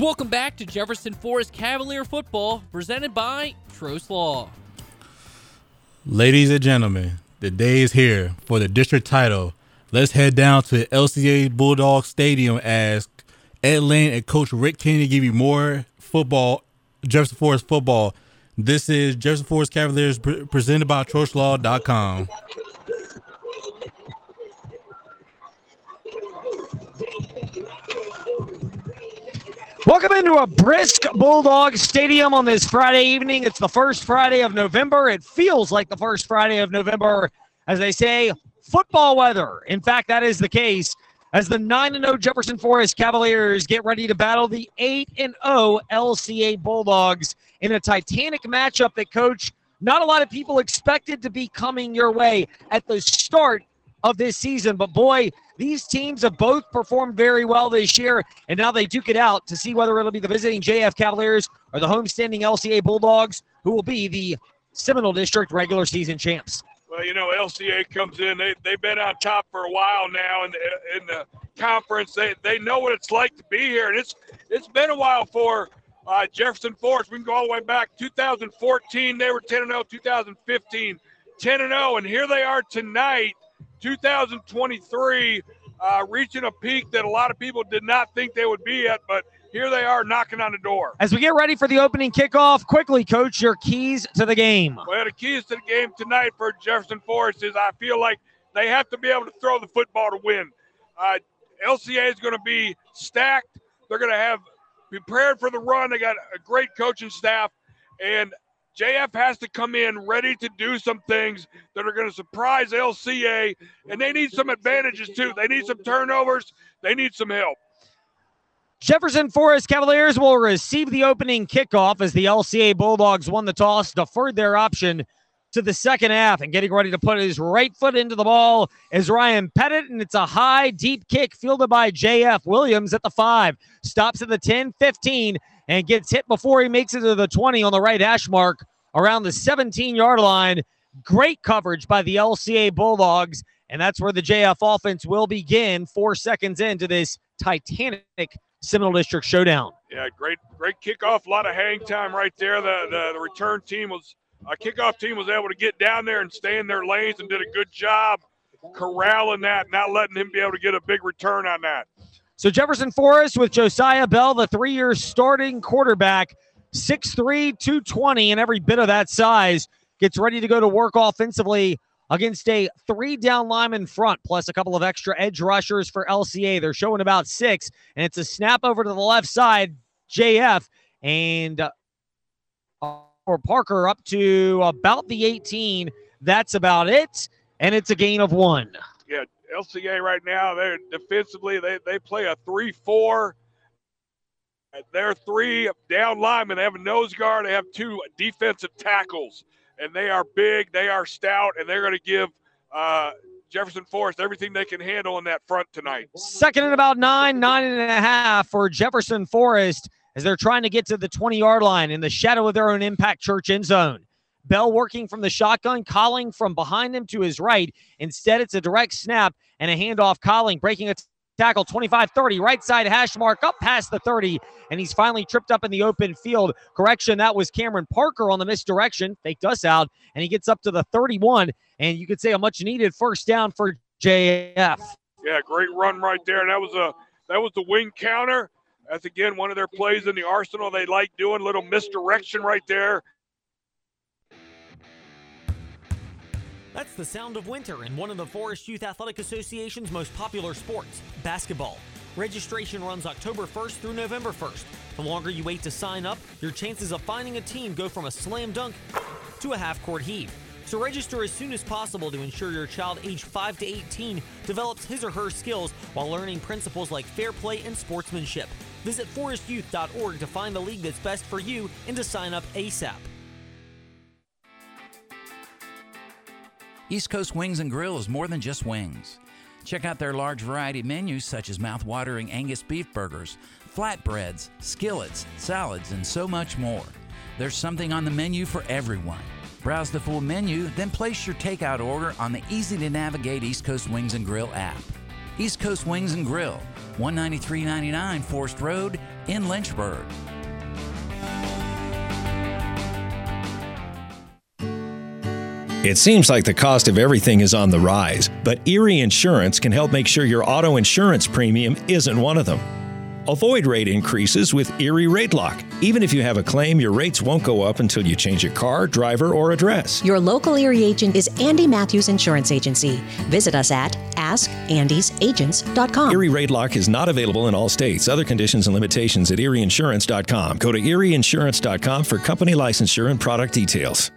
Welcome back to Jefferson Forest Cavalier football, presented by Trost Law. Ladies and gentlemen, the day is here for the district title. Let's head down to LCA Bulldog Stadium as Ed Lane and Coach Rick Kennedy give you more football, Jefferson Forest football. This is Jefferson Forest Cavaliers pre- presented by TrostLaw.com. Welcome into a brisk Bulldog Stadium on this Friday evening. It's the first Friday of November. It feels like the first Friday of November, as they say, football weather. In fact, that is the case as the 9 0 Jefferson Forest Cavaliers get ready to battle the 8 0 LCA Bulldogs in a titanic matchup that, coach, not a lot of people expected to be coming your way at the start of this season. But boy, these teams have both performed very well this year, and now they duke it out to see whether it'll be the visiting JF Cavaliers or the homestanding LCA Bulldogs who will be the Seminole District regular season champs. Well, you know, LCA comes in. They, they've been on top for a while now in the, in the conference. They, they know what it's like to be here, and it's it's been a while for uh, Jefferson Forest. We can go all the way back 2014. They were 10 0. 2015, 10 0, and here they are tonight 2023, uh, reaching a peak that a lot of people did not think they would be at, but here they are knocking on the door. As we get ready for the opening kickoff, quickly, coach, your keys to the game. Well, the keys to the game tonight for Jefferson Forest is I feel like they have to be able to throw the football to win. Uh, LCA is going to be stacked. They're going to have prepared for the run. They got a great coaching staff, and JF has to come in ready to do some things that are going to surprise LCA, and they need some advantages too. They need some turnovers, they need some help. Jefferson Forest Cavaliers will receive the opening kickoff as the LCA Bulldogs won the toss, deferred their option to the second half, and getting ready to put his right foot into the ball is Ryan Pettit, and it's a high, deep kick fielded by JF Williams at the five. Stops at the 10 15 and gets hit before he makes it to the 20 on the right hash mark around the 17 yard line. Great coverage by the LCA Bulldogs. And that's where the JF offense will begin four seconds into this Titanic Seminole District showdown. Yeah, great, great kickoff. A lot of hang time right there. The the, the return team was, a uh, kickoff team was able to get down there and stay in their lanes and did a good job corralling that, not letting him be able to get a big return on that. So Jefferson Forest with Josiah Bell, the three-year starting quarterback, 6'3", 220, and every bit of that size, gets ready to go to work offensively against a three-down lineman front, plus a couple of extra edge rushers for LCA. They're showing about six, and it's a snap over to the left side, JF, and uh, for Parker up to about the 18. That's about it, and it's a gain of one. LCA right now, they're defensively, they, they play a 3 4. They're three down linemen. They have a nose guard, they have two defensive tackles, and they are big, they are stout, and they're going to give uh, Jefferson Forest everything they can handle in that front tonight. Second and about nine, nine and a half for Jefferson Forest as they're trying to get to the 20 yard line in the shadow of their own impact church end zone. Bell working from the shotgun, calling from behind him to his right. Instead, it's a direct snap and a handoff. Calling breaking a tackle 25 30, right side hash mark up past the 30, and he's finally tripped up in the open field. Correction, that was Cameron Parker on the misdirection, faked us out, and he gets up to the 31, and you could say a much needed first down for JF. Yeah, great run right there. That was a that was the wing counter. That's again one of their plays in the arsenal. They like doing a little misdirection right there. That's the sound of winter in one of the Forest Youth Athletic Association's most popular sports, basketball. Registration runs October 1st through November 1st. The longer you wait to sign up, your chances of finding a team go from a slam dunk to a half court heave. So register as soon as possible to ensure your child aged 5 to 18 develops his or her skills while learning principles like fair play and sportsmanship. Visit forestyouth.org to find the league that's best for you and to sign up ASAP. East Coast Wings and Grill is more than just wings. Check out their large variety menus such as mouth-watering Angus beef burgers, flatbreads, skillets, salads, and so much more. There's something on the menu for everyone. Browse the full menu, then place your takeout order on the easy to navigate East Coast Wings and Grill app. East Coast Wings and Grill, 19399 Forest Road in Lynchburg. It seems like the cost of everything is on the rise, but Erie Insurance can help make sure your auto insurance premium isn't one of them. Avoid rate increases with Erie Rate Lock. Even if you have a claim, your rates won't go up until you change your car, driver, or address. Your local Erie agent is Andy Matthews Insurance Agency. Visit us at askandysagents.com. Erie Rate Lock is not available in all states. Other conditions and limitations at erieinsurance.com. Go to erieinsurance.com for company licensure and product details.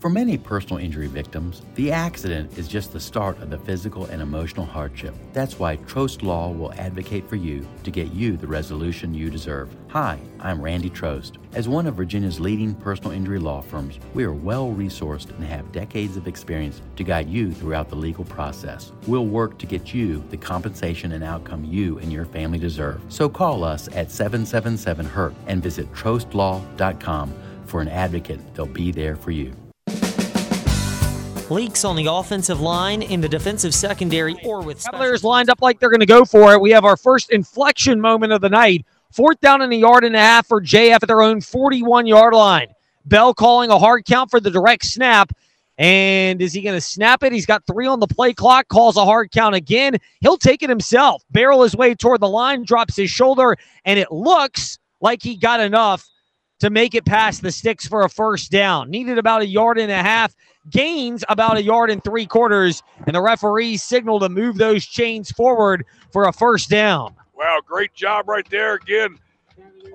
For many personal injury victims, the accident is just the start of the physical and emotional hardship. That's why Trost Law will advocate for you to get you the resolution you deserve. Hi, I'm Randy Trost. As one of Virginia's leading personal injury law firms, we are well resourced and have decades of experience to guide you throughout the legal process. We'll work to get you the compensation and outcome you and your family deserve. So call us at 777 HURT and visit trostlaw.com for an advocate. They'll be there for you. Leaks on the offensive line, in the defensive secondary, or with Cavaliers lined up like they're going to go for it. We have our first inflection moment of the night. Fourth down and a yard and a half for JF at their own 41 yard line. Bell calling a hard count for the direct snap. And is he going to snap it? He's got three on the play clock, calls a hard count again. He'll take it himself, barrel his way toward the line, drops his shoulder, and it looks like he got enough to make it past the sticks for a first down. Needed about a yard and a half, gains about a yard and three quarters, and the referees signal to move those chains forward for a first down. Wow, great job right there. Again,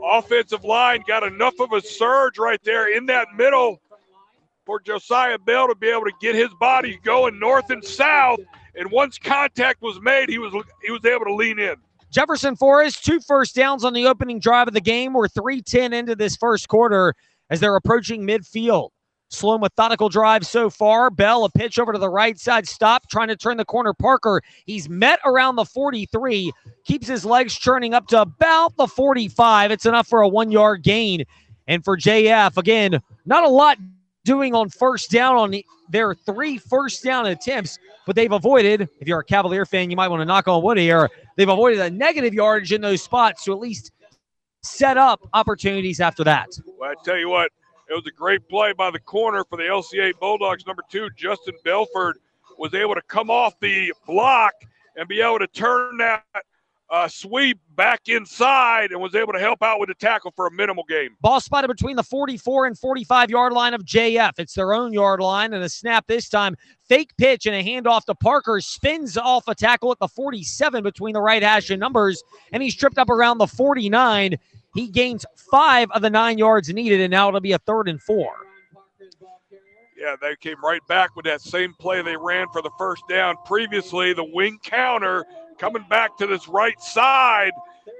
offensive line got enough of a surge right there in that middle for Josiah Bell to be able to get his body going north and south. And once contact was made, he was he was able to lean in. Jefferson Forest, two first downs on the opening drive of the game. We're 310 into this first quarter as they're approaching midfield. Slow, methodical drive so far. Bell, a pitch over to the right side, stop, trying to turn the corner. Parker, he's met around the 43, keeps his legs churning up to about the 45. It's enough for a one yard gain. And for JF, again, not a lot doing on first down on their three first down attempts, but they've avoided, if you're a Cavalier fan, you might want to knock on wood here. They've avoided a negative yardage in those spots to at least set up opportunities after that. Well, I tell you what, it was a great play by the corner for the LCA Bulldogs. Number two, Justin Belford was able to come off the block and be able to turn that uh, sweep back inside and was able to help out with the tackle for a minimal game. Ball spotted between the 44 and 45 yard line of JF. It's their own yard line and a snap this time. Fake pitch and a handoff to Parker. Spins off a tackle at the 47 between the right hash and numbers, and he's tripped up around the 49. He gains five of the nine yards needed, and now it'll be a third and four. Yeah, they came right back with that same play they ran for the first down previously. The wing counter coming back to this right side,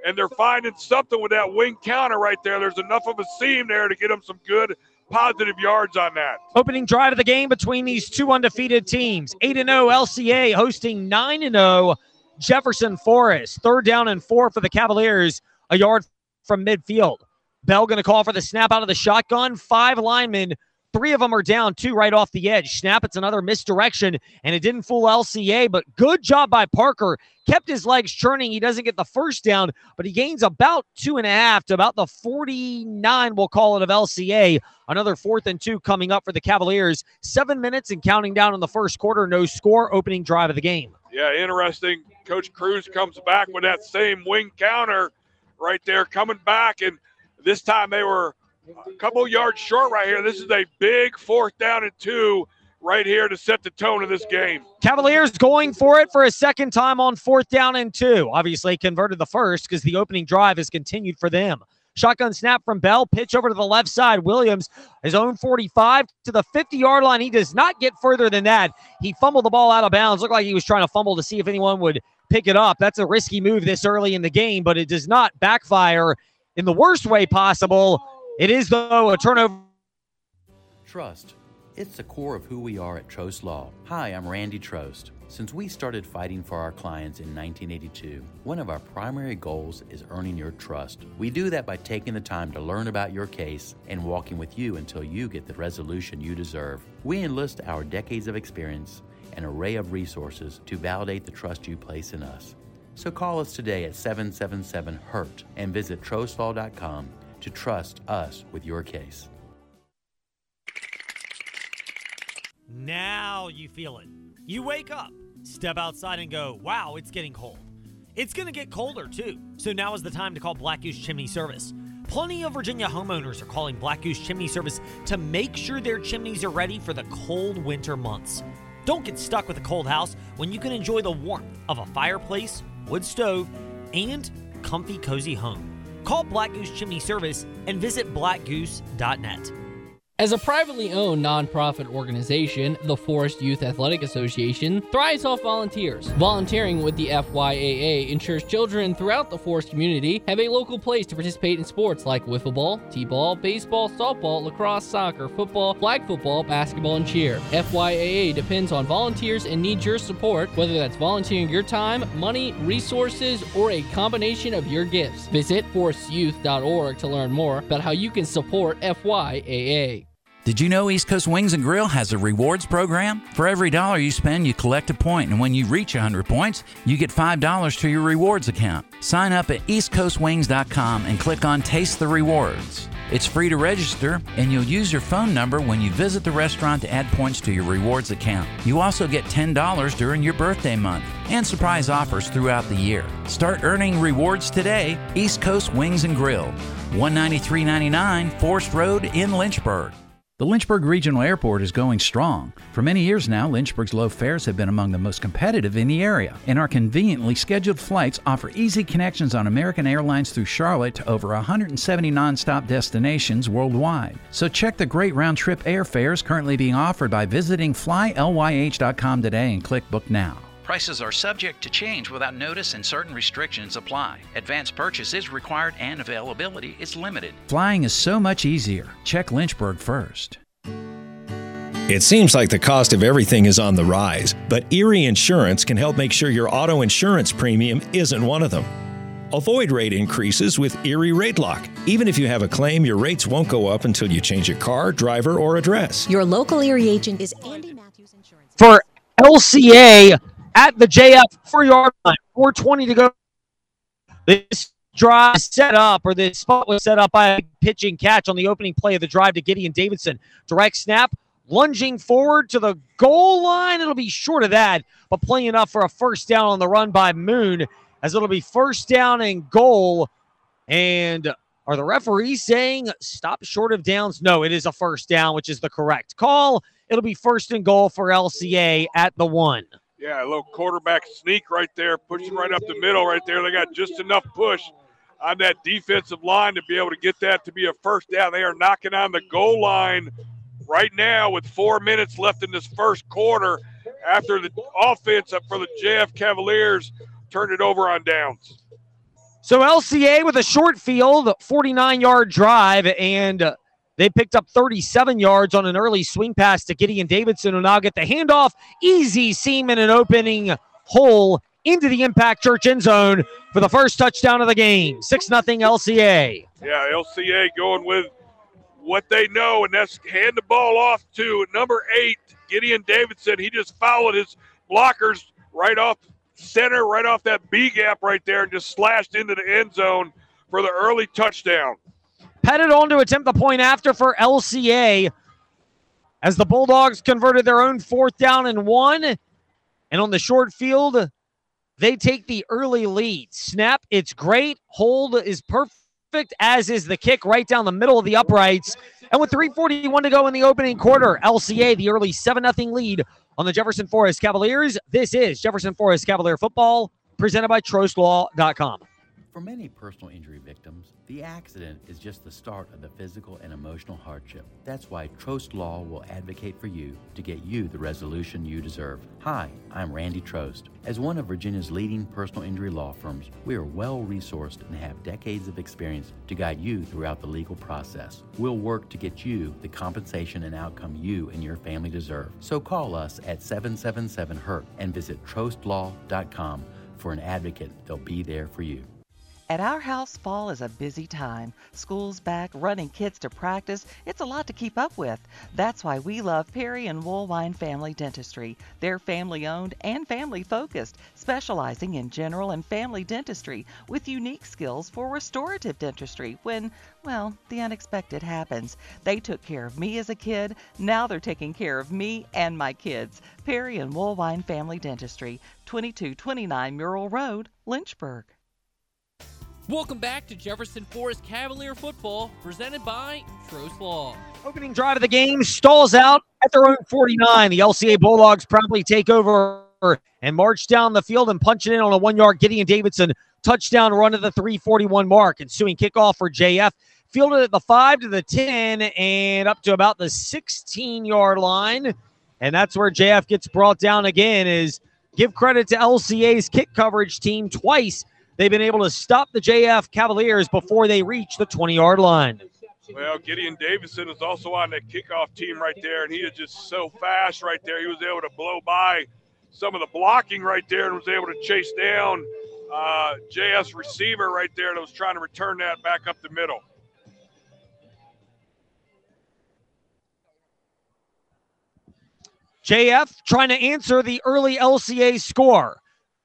and they're finding something with that wing counter right there. There's enough of a seam there to get them some good positive yards on that. Opening drive of the game between these two undefeated teams. 8 0 LCA hosting 9 0 Jefferson Forest. Third down and four for the Cavaliers, a yard from midfield. Bell going to call for the snap out of the shotgun. Five linemen Three of them are down, two right off the edge. Snap, it's another misdirection, and it didn't fool LCA, but good job by Parker. Kept his legs churning. He doesn't get the first down, but he gains about two and a half to about the 49, we'll call it, of LCA. Another fourth and two coming up for the Cavaliers. Seven minutes and counting down in the first quarter. No score, opening drive of the game. Yeah, interesting. Coach Cruz comes back with that same wing counter right there, coming back, and this time they were a couple yards short right here. This is a big fourth down and two right here to set the tone of this game. Cavaliers going for it for a second time on fourth down and two. Obviously converted the first because the opening drive has continued for them. Shotgun snap from Bell, pitch over to the left side. Williams, his own 45 to the 50 yard line. He does not get further than that. He fumbled the ball out of bounds. Looked like he was trying to fumble to see if anyone would pick it up. That's a risky move this early in the game, but it does not backfire in the worst way possible it is, though, a turnover. Trust. It's the core of who we are at Trost Law. Hi, I'm Randy Trost. Since we started fighting for our clients in 1982, one of our primary goals is earning your trust. We do that by taking the time to learn about your case and walking with you until you get the resolution you deserve. We enlist our decades of experience and array of resources to validate the trust you place in us. So call us today at 777 HURT and visit trostlaw.com to trust us with your case. Now you feel it. You wake up, step outside, and go, wow, it's getting cold. It's going to get colder too. So now is the time to call Black Goose Chimney Service. Plenty of Virginia homeowners are calling Black Goose Chimney Service to make sure their chimneys are ready for the cold winter months. Don't get stuck with a cold house when you can enjoy the warmth of a fireplace, wood stove, and comfy, cozy home. Call Black Goose Chimney Service and visit blackgoose.net. As a privately owned nonprofit organization, the Forest Youth Athletic Association thrives off volunteers. Volunteering with the FYAA ensures children throughout the Forest community have a local place to participate in sports like wiffle ball, t-ball, baseball, softball, lacrosse, soccer, football, flag football, basketball, and cheer. FYAA depends on volunteers and needs your support, whether that's volunteering your time, money, resources, or a combination of your gifts. Visit forestyouth.org to learn more about how you can support FYAA. Did you know East Coast Wings and Grill has a rewards program? For every dollar you spend, you collect a point, and when you reach 100 points, you get $5 to your rewards account. Sign up at eastcoastwings.com and click on Taste the Rewards. It's free to register, and you'll use your phone number when you visit the restaurant to add points to your rewards account. You also get $10 during your birthday month and surprise offers throughout the year. Start earning rewards today. East Coast Wings and Grill, 193.99 Forest Road in Lynchburg. The Lynchburg Regional Airport is going strong. For many years now, Lynchburg's low fares have been among the most competitive in the area, and our conveniently scheduled flights offer easy connections on American Airlines through Charlotte to over 170 nonstop destinations worldwide. So check the great round trip airfares currently being offered by visiting flylyh.com today and click Book Now. Prices are subject to change without notice and certain restrictions apply. Advance purchase is required and availability is limited. Flying is so much easier. Check Lynchburg first. It seems like the cost of everything is on the rise, but Erie Insurance can help make sure your auto insurance premium isn't one of them. Avoid rate increases with Erie Rate Lock. Even if you have a claim, your rates won't go up until you change your car, driver, or address. Your local Erie agent is Andy Matthews Insurance. For LCA at the JF four yard line, 420 to go. This drive set up, or this spot was set up by a pitching catch on the opening play of the drive to Gideon Davidson. Direct snap, lunging forward to the goal line. It'll be short of that, but plenty enough for a first down on the run by Moon, as it'll be first down and goal. And are the referees saying stop short of downs? No, it is a first down, which is the correct call. It'll be first and goal for LCA at the one. Yeah, a little quarterback sneak right there, pushing right up the middle right there. They got just enough push on that defensive line to be able to get that to be a first down. They are knocking on the goal line right now with four minutes left in this first quarter after the offense up for the JF Cavaliers turned it over on downs. So LCA with a short field, 49 yard drive, and they picked up 37 yards on an early swing pass to Gideon Davidson, who now get the handoff. Easy seam in an opening hole into the Impact Church end zone for the first touchdown of the game. 6 0 LCA. Yeah, LCA going with what they know, and that's hand the ball off to number eight, Gideon Davidson. He just followed his blockers right off center, right off that B gap right there, and just slashed into the end zone for the early touchdown. Pettit on to attempt the point after for LCA as the Bulldogs converted their own fourth down and one. And on the short field, they take the early lead. Snap, it's great. Hold is perfect, as is the kick right down the middle of the uprights. And with 341 to go in the opening quarter, LCA, the early 7 0 lead on the Jefferson Forest Cavaliers. This is Jefferson Forest Cavalier football presented by TrostLaw.com. For many personal injury victims, the accident is just the start of the physical and emotional hardship. That's why Trost Law will advocate for you to get you the resolution you deserve. Hi, I'm Randy Trost. As one of Virginia's leading personal injury law firms, we are well resourced and have decades of experience to guide you throughout the legal process. We'll work to get you the compensation and outcome you and your family deserve. So call us at 777 HURT and visit trostlaw.com for an advocate. They'll be there for you. At our house, fall is a busy time. School's back, running kids to practice. It's a lot to keep up with. That's why we love Perry and Woolwine Family Dentistry. They're family owned and family focused, specializing in general and family dentistry with unique skills for restorative dentistry when, well, the unexpected happens. They took care of me as a kid. Now they're taking care of me and my kids. Perry and Woolwine Family Dentistry, 2229 Murrell Road, Lynchburg. Welcome back to Jefferson Forest Cavalier football, presented by Trost Law. Opening drive of the game stalls out at their own 49. The LCA Bulldogs promptly take over and march down the field and punch it in on a one yard Gideon Davidson touchdown run to the 341 mark. Ensuing kickoff for JF. Fielded at the 5 to the 10 and up to about the 16 yard line. And that's where JF gets brought down again. Is give credit to LCA's kick coverage team twice they've been able to stop the JF Cavaliers before they reach the 20 yard line. Well, Gideon Davidson is also on the kickoff team right there, and he is just so fast right there. He was able to blow by some of the blocking right there and was able to chase down uh, JS receiver right there that was trying to return that back up the middle. JF trying to answer the early LCA score.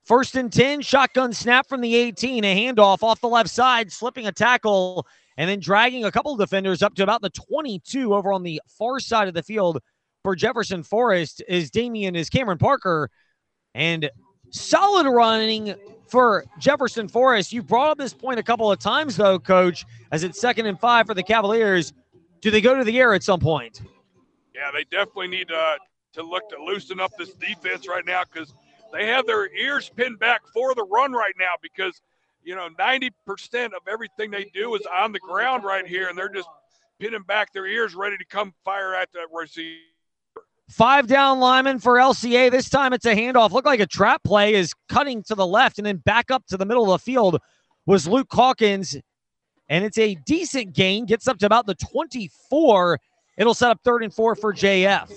First and 10, shotgun snap from the 18, a handoff off the left side, slipping a tackle, and then dragging a couple defenders up to about the 22 over on the far side of the field for Jefferson Forest is Damian, is Cameron Parker. And solid running for Jefferson Forest. You brought up this point a couple of times, though, coach, as it's second and five for the Cavaliers. Do they go to the air at some point? Yeah, they definitely need uh, to look to loosen up this defense right now because – they have their ears pinned back for the run right now because you know 90% of everything they do is on the ground right here and they're just pinning back their ears ready to come fire at that receiver Five down lineman for LCA. This time it's a handoff. Looked like a trap play is cutting to the left and then back up to the middle of the field was Luke Hawkins. And it's a decent gain, gets up to about the 24 It'll set up third and four for JF.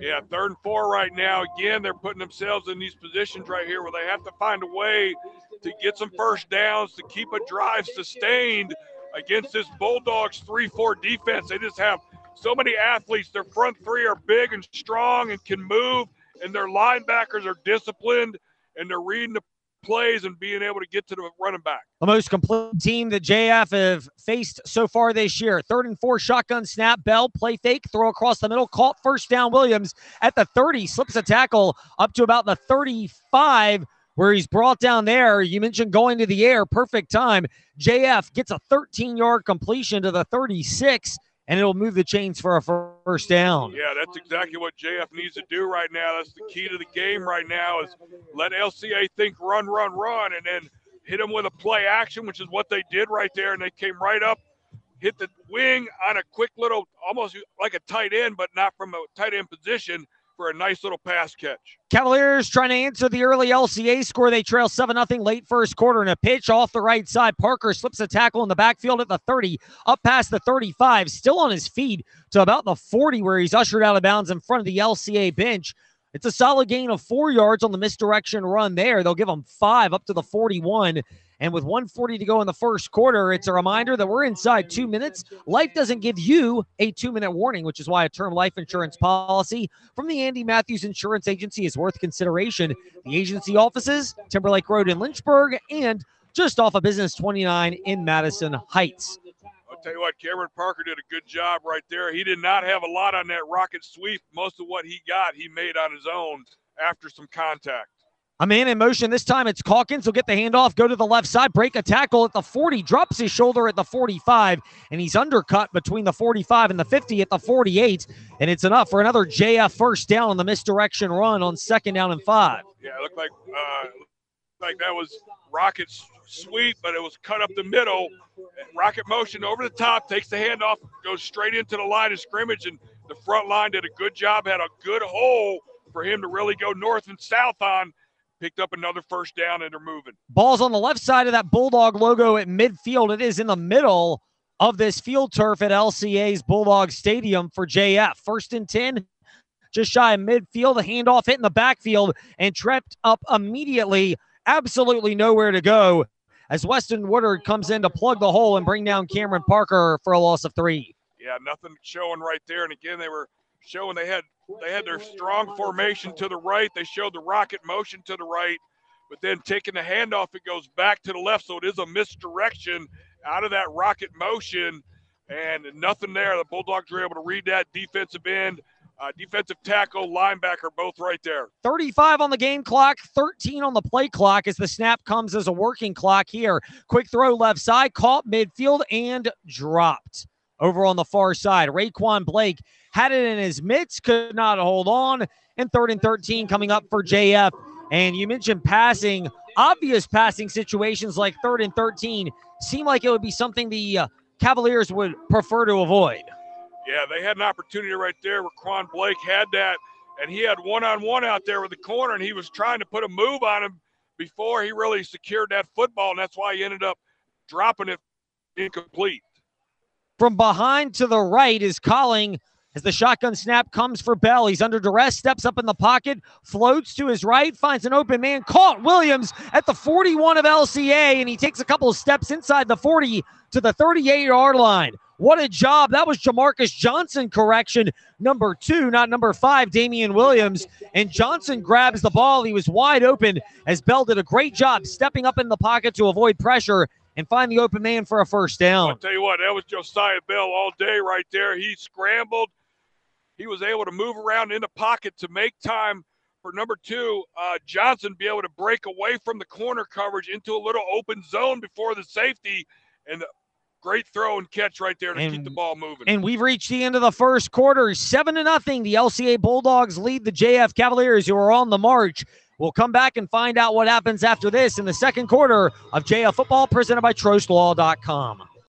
Yeah, third and four right now. Again, they're putting themselves in these positions right here where they have to find a way to get some first downs to keep a drive sustained against this Bulldogs 3 4 defense. They just have so many athletes. Their front three are big and strong and can move, and their linebackers are disciplined and they're reading the plays and being able to get to the running back. The most complete team that JF have faced so far this year. Third and four, shotgun snap. Bell, play fake, throw across the middle, caught first down. Williams at the 30, slips a tackle up to about the 35 where he's brought down there. You mentioned going to the air, perfect time. JF gets a 13 yard completion to the 36 and it'll move the chains for a first down. Yeah, that's exactly what JF needs to do right now. That's the key to the game right now is let LCA think run, run, run, and then hit them with a play action, which is what they did right there. And they came right up, hit the wing on a quick little, almost like a tight end, but not from a tight end position for a nice little pass catch. Cavaliers trying to answer the early LCA score. They trail 7 0 late first quarter and a pitch off the right side. Parker slips a tackle in the backfield at the 30, up past the 35, still on his feet to about the 40, where he's ushered out of bounds in front of the LCA bench. It's a solid gain of four yards on the misdirection run there. They'll give him five up to the 41. And with 140 to go in the first quarter, it's a reminder that we're inside two minutes. Life doesn't give you a two minute warning, which is why a term life insurance policy from the Andy Matthews Insurance Agency is worth consideration. The agency offices, Timberlake Road in Lynchburg, and just off of Business 29 in Madison Heights. I'll tell you what, Cameron Parker did a good job right there. He did not have a lot on that rocket sweep. Most of what he got, he made on his own after some contact. A man in motion. This time it's Calkins. He'll get the handoff, go to the left side, break a tackle at the 40, drops his shoulder at the 45, and he's undercut between the 45 and the 50 at the 48. And it's enough for another JF first down on the misdirection run on second down and five. Yeah, it looked like uh, like that was Rocket's sweep, but it was cut up the middle. Rocket motion over the top, takes the handoff, goes straight into the line of scrimmage, and the front line did a good job, had a good hole for him to really go north and south on picked up another first down and they're moving. Ball's on the left side of that Bulldog logo at midfield. It is in the middle of this field turf at LCA's Bulldog Stadium for JF. First and 10, just shy of midfield. A handoff hit in the backfield and tripped up immediately. Absolutely nowhere to go as Weston Woodard comes in to plug the hole and bring down Cameron Parker for a loss of three. Yeah, nothing showing right there. And again, they were showing they had they had their strong formation to the right. They showed the rocket motion to the right, but then taking the handoff, it goes back to the left. So it is a misdirection out of that rocket motion, and nothing there. The Bulldogs were able to read that defensive end. Uh, defensive tackle, linebacker, both right there. 35 on the game clock, 13 on the play clock as the snap comes as a working clock here. Quick throw left side, caught midfield and dropped. Over on the far side, Raquan Blake had it in his midst, could not hold on. And third and 13 coming up for JF. And you mentioned passing, obvious passing situations like third and 13 seem like it would be something the uh, Cavaliers would prefer to avoid. Yeah, they had an opportunity right there where Quan Blake had that, and he had one on one out there with the corner, and he was trying to put a move on him before he really secured that football, and that's why he ended up dropping it incomplete. From behind to the right is calling as the shotgun snap comes for Bell. He's under duress, steps up in the pocket, floats to his right, finds an open man, caught Williams at the 41 of LCA, and he takes a couple of steps inside the 40 to the 38 yard line. What a job. That was Jamarcus Johnson correction, number two, not number five, Damian Williams. And Johnson grabs the ball. He was wide open as Bell did a great job stepping up in the pocket to avoid pressure and find the open man for a first down. I'll tell you what, that was Josiah Bell all day right there. He scrambled. He was able to move around in the pocket to make time for number two, uh, Johnson, be able to break away from the corner coverage into a little open zone before the safety. And the Great throw and catch right there to and, keep the ball moving. And we've reached the end of the first quarter. Seven to nothing. The LCA Bulldogs lead the JF Cavaliers, who are on the march. We'll come back and find out what happens after this in the second quarter of JF football presented by TrostLaw.com.